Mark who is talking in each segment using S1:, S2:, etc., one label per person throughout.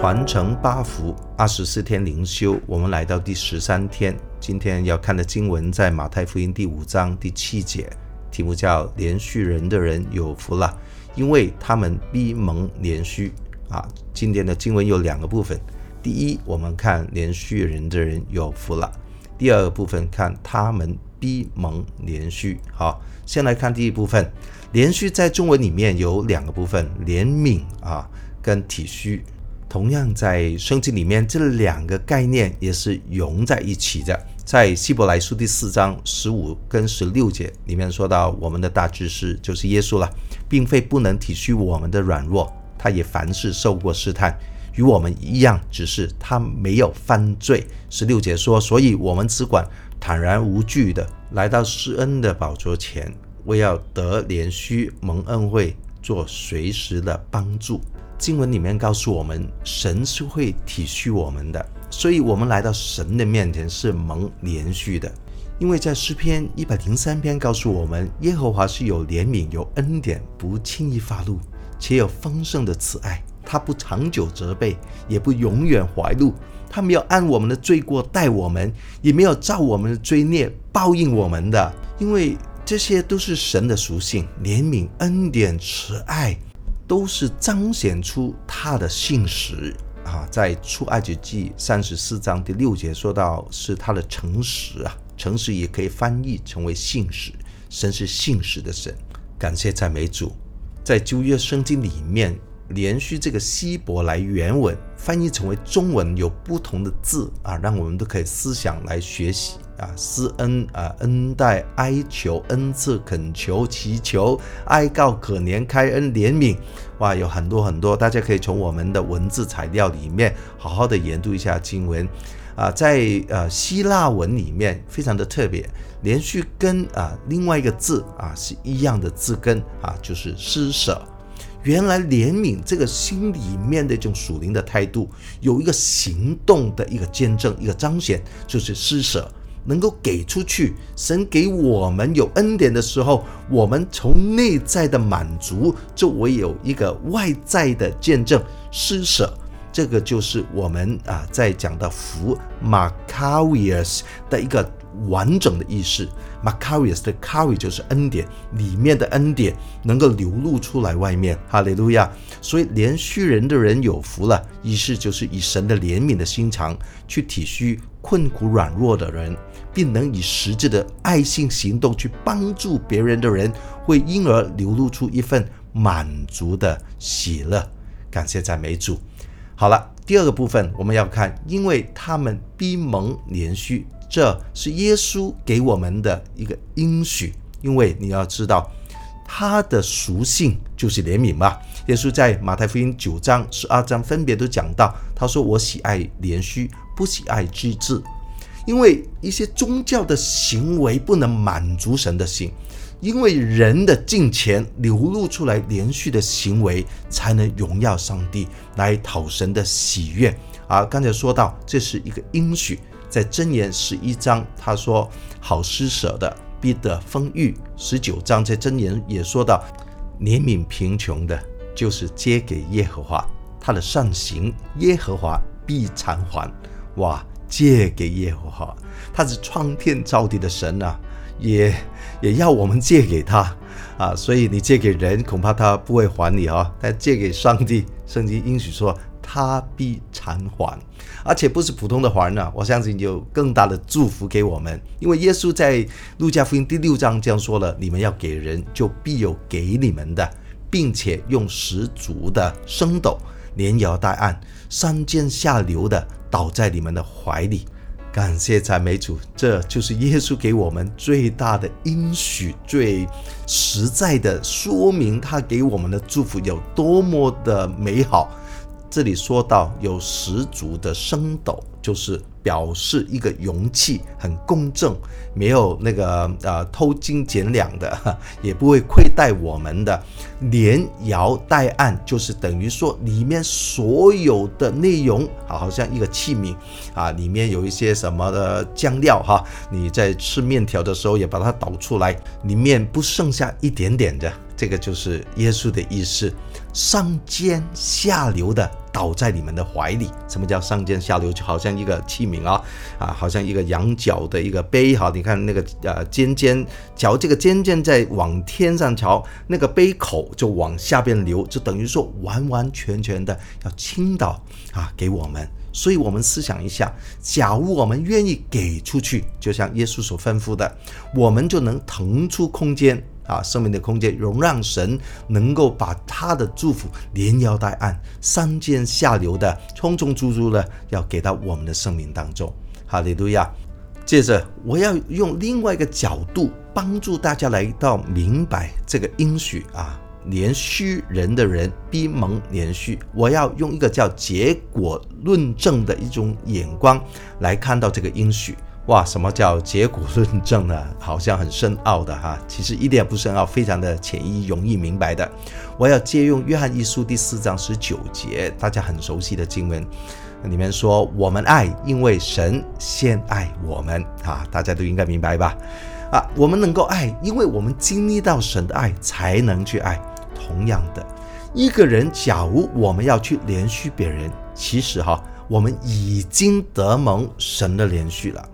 S1: 传承八福，二十四天灵修，我们来到第十三天。今天要看的经文在马太福音第五章第七节，题目叫“连续人的人有福了，因为他们必蒙怜恤”。啊，今天的经文有两个部分。第一，我们看连续人的人有福了；第二个部分看他们必蒙怜恤。好，先来看第一部分。连续在中文里面有两个部分：怜悯啊，跟体恤。同样在圣经里面，这两个概念也是融在一起的。在希伯来书第四章十五跟十六节里面说到，我们的大祭司就是耶稣了，并非不能体恤我们的软弱，他也凡事受过试探，与我们一样，只是他没有犯罪。十六节说，所以我们只管坦然无惧的来到施恩的宝座前，为要得怜恤蒙恩惠，做随时的帮助。经文里面告诉我们，神是会体恤我们的，所以我们来到神的面前是蒙怜恤的。因为在诗篇一百零三篇告诉我们，耶和华是有怜悯、有恩典，不轻易发怒，且有丰盛的慈爱。他不长久责备，也不永远怀怒。他没有按我们的罪过待我们，也没有照我们的罪孽报应我们的。因为这些都是神的属性，怜悯、恩典、慈爱。都是彰显出他的信实啊，在出埃及记三十四章第六节说到是他的诚实啊，诚实也可以翻译成为信实，神是信实的神，感谢赞美主。在旧约圣经里面，连续这个希伯来原文翻译成为中文有不同的字啊，让我们都可以思想来学习。啊，施恩啊，恩待，哀求，恩赐，恳求，祈求，哀告，可怜，开恩，怜悯，哇，有很多很多，大家可以从我们的文字材料里面好好的研读一下经文。啊，在呃希腊文里面非常的特别，连续跟啊另外一个字啊是一样的字根啊，就是施舍。原来怜悯这个心里面的一种属灵的态度，有一个行动的一个见证，一个彰显，就是施舍。能够给出去，神给我们有恩典的时候，我们从内在的满足，就唯有一个外在的见证，施舍。这个就是我们啊在讲的福 Makarios 的一个完整的意思。Makarios 的 Kari 就是恩典，里面的恩典能够流露出来外面。哈利路亚！所以怜恤人的人有福了，意思就是以神的怜悯的心肠去体恤困苦软弱的人，并能以实质的爱心行动去帮助别人的人，会因而流露出一份满足的喜乐。感谢赞美主。好了，第二个部分我们要看，因为他们逼蒙怜恤，这是耶稣给我们的一个应许。因为你要知道，他的属性就是怜悯嘛。耶稣在马太福音九章、十二章分别都讲到，他说：“我喜爱怜恤，不喜爱祭祀。”因为一些宗教的行为不能满足神的心。因为人的敬虔流露出来怜恤的行为，才能荣耀上帝，来讨神的喜悦。啊，刚才说到这是一个应许，在箴言十一章他说：“好施舍的必得丰裕。”十九章在箴言也说到：“怜悯贫穷的，就是借给耶和华，他的善行耶和华必偿还。”哇，借给耶和华，他是创天造地的神啊！也也要我们借给他啊，所以你借给人，恐怕他不会还你啊。但借给上帝，圣经应许说他必偿还，而且不是普通的还呢。我相信有更大的祝福给我们，因为耶稣在路加福音第六章这样说了：你们要给人，就必有给你们的，并且用十足的升斗，连摇带按，上尖下流的倒在你们的怀里。感谢赞美主，这就是耶稣给我们最大的应许，最实在的说明他给我们的祝福有多么的美好。这里说到有十足的升斗，就是表示一个容器很公正，没有那个呃偷斤减两的，也不会亏待我们的。连摇带按，就是等于说里面所有的内容啊，好像一个器皿啊，里面有一些什么的酱料哈，你在吃面条的时候也把它倒出来，里面不剩下一点点的。这个就是耶稣的意思，上尖下流的。倒在你们的怀里。什么叫上尖下流？就好像一个器皿啊，啊，好像一个羊角的一个杯哈。你看那个呃尖尖，假如这个尖尖在往天上瞧，那个杯口就往下边流，就等于说完完全全的要倾倒啊给我们。所以，我们思想一下，假如我们愿意给出去，就像耶稣所吩咐的，我们就能腾出空间啊，生命的空间，容让神能够把他的祝福连摇带按、上尖下流的、充充足足的，要给到我们的生命当中。哈利路亚！接着，我要用另外一个角度，帮助大家来到明白这个应许啊。连续人的人必蒙连续，我要用一个叫结果论证的一种眼光来看到这个应许。哇，什么叫结果论证呢？好像很深奥的哈，其实一点也不深奥，非常的浅易，容易明白的。我要借用约翰一书第四章十九节，大家很熟悉的经文，里面说：“我们爱，因为神先爱我们。”啊，大家都应该明白吧？啊，我们能够爱，因为我们经历到神的爱，才能去爱。同样的，一个人，假如我们要去怜恤别人，其实哈，我们已经得蒙神的怜恤了。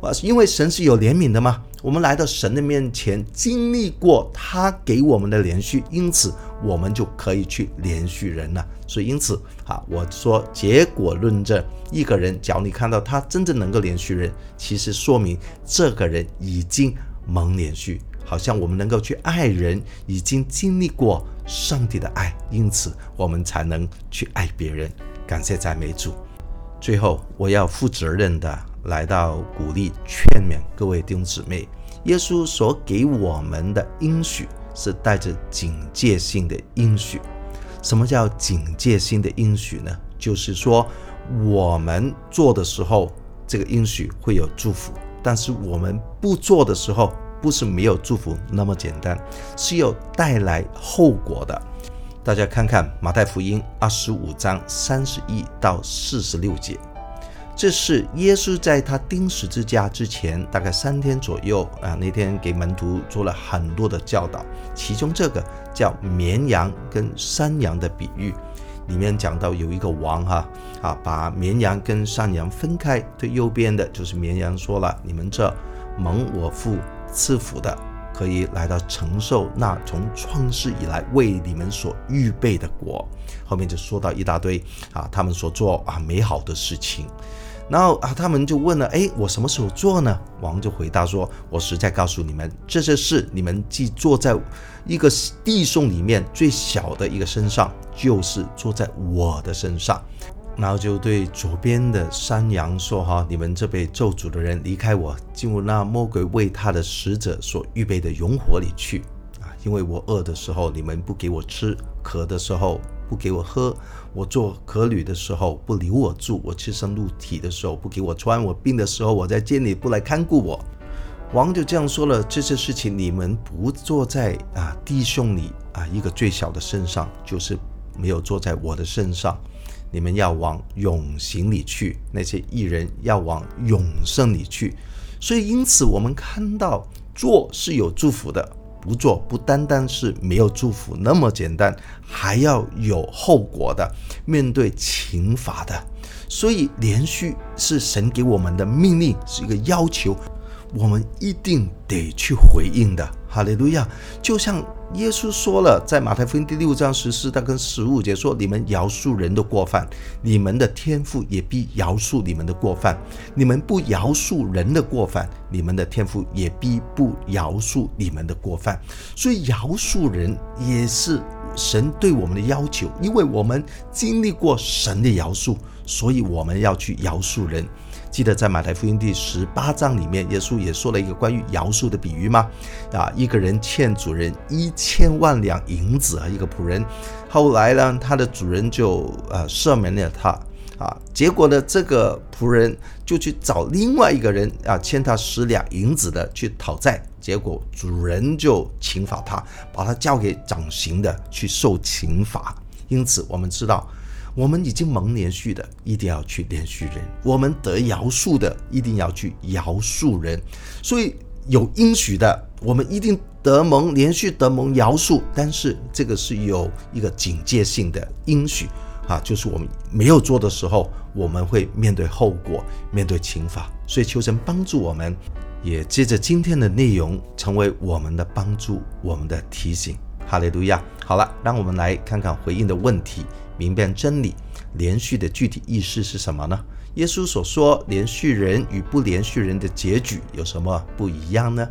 S1: 啊，因为神是有怜悯的嘛，我们来到神的面前，经历过他给我们的怜恤，因此我们就可以去怜恤人了。所以，因此啊，我说结果论证，一个人，只要你看到他真正能够怜恤人，其实说明这个人已经蒙怜恤。好像我们能够去爱人，已经经历过上帝的爱，因此我们才能去爱别人。感谢赞美主。最后，我要负责任的来到鼓励劝勉各位弟兄姊妹，耶稣所给我们的应许是带着警戒性的应许。什么叫警戒性的应许呢？就是说我们做的时候，这个应许会有祝福；但是我们不做的时候，不是没有祝福那么简单，是有带来后果的。大家看看马太福音二十五章三十一到四十六节，这是耶稣在他钉十字架之前大概三天左右啊，那天给门徒做了很多的教导，其中这个叫绵羊跟山羊的比喻，里面讲到有一个王哈啊，把绵羊跟山羊分开，对右边的就是绵羊说了：“你们这蒙我父。”赐福的可以来到承受那从创世以来为你们所预备的国。后面就说到一大堆啊，他们所做啊美好的事情。然后啊，他们就问了：哎，我什么时候做呢？王就回答说：我实在告诉你们，这些事你们既做在一个弟兄里面最小的一个身上，就是做在我的身上。然后就对左边的山羊说：“哈，你们这被咒诅的人，离开我，进入那魔鬼为他的使者所预备的熔火里去啊！因为我饿的时候，你们不给我吃；渴的时候，不给我喝；我做客旅的时候，不留我住；我赤身露体的时候，不给我穿；我病的时候，我在监里不来看顾我。”王就这样说了：“这些事情你们不做在啊弟兄里啊一个最小的身上，就是没有做在我的身上。”你们要往永行里去，那些艺人要往永生里去。所以，因此我们看到做是有祝福的，不做不单单是没有祝福那么简单，还要有后果的，面对刑罚的。所以，连续是神给我们的命令，是一个要求，我们一定得去回应的。哈利路亚！就像。耶稣说了，在马太福音第六章十四到跟十五节说：“你们饶恕人的过犯，你们的天父也必饶恕你们的过犯；你们不饶恕人的过犯，你们的天父也必不饶恕你们的过犯。”所以，饶恕人也是神对我们的要求，因为我们经历过神的饶恕，所以我们要去饶恕人。记得在马太福音第十八章里面，耶稣也说了一个关于饶恕的比喻吗？啊，一个人欠主人一千万两银子啊，一个仆人，后来呢，他的主人就呃赦免了他啊，结果呢，这个仆人就去找另外一个人啊，欠他十两银子的去讨债，结果主人就惩罚他，把他交给掌刑的去受惩罚。因此，我们知道。我们已经蒙连续的，一定要去连续人；我们得饶恕的，一定要去饶恕人。所以有应许的，我们一定得蒙连续，得蒙饶恕。但是这个是有一个警戒性的应许，啊，就是我们没有做的时候，我们会面对后果，面对刑罚。所以求神帮助我们，也借着今天的内容，成为我们的帮助，我们的提醒。哈利路亚！好了，让我们来看看回应的问题，明辨真理。连续的具体意思是什么呢？耶稣所说，连续人与不连续人的结局有什么不一样呢？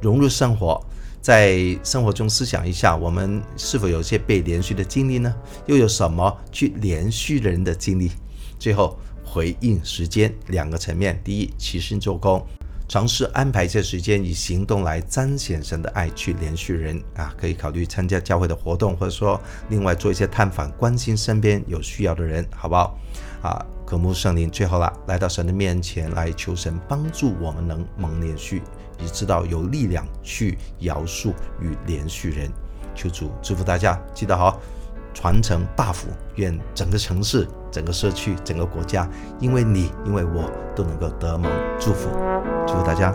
S1: 融入生活。在生活中思想一下，我们是否有些被连续的经历呢？又有什么去连续人的经历？最后回应时间两个层面：第一，齐心做工，尝试安排一些时间，以行动来彰显神的爱，去联系人啊，可以考虑参加教会的活动，或者说另外做一些探访，关心身边有需要的人，好不好？啊，渴慕圣灵，最后了，来到神的面前来求神帮助我们能蒙连续。以知道有力量去饶恕与连续人，求主祝福大家，记得好，传承 buff，愿整个城市、整个社区、整个国家，因为你、因为我都能够得蒙祝福，祝福大家。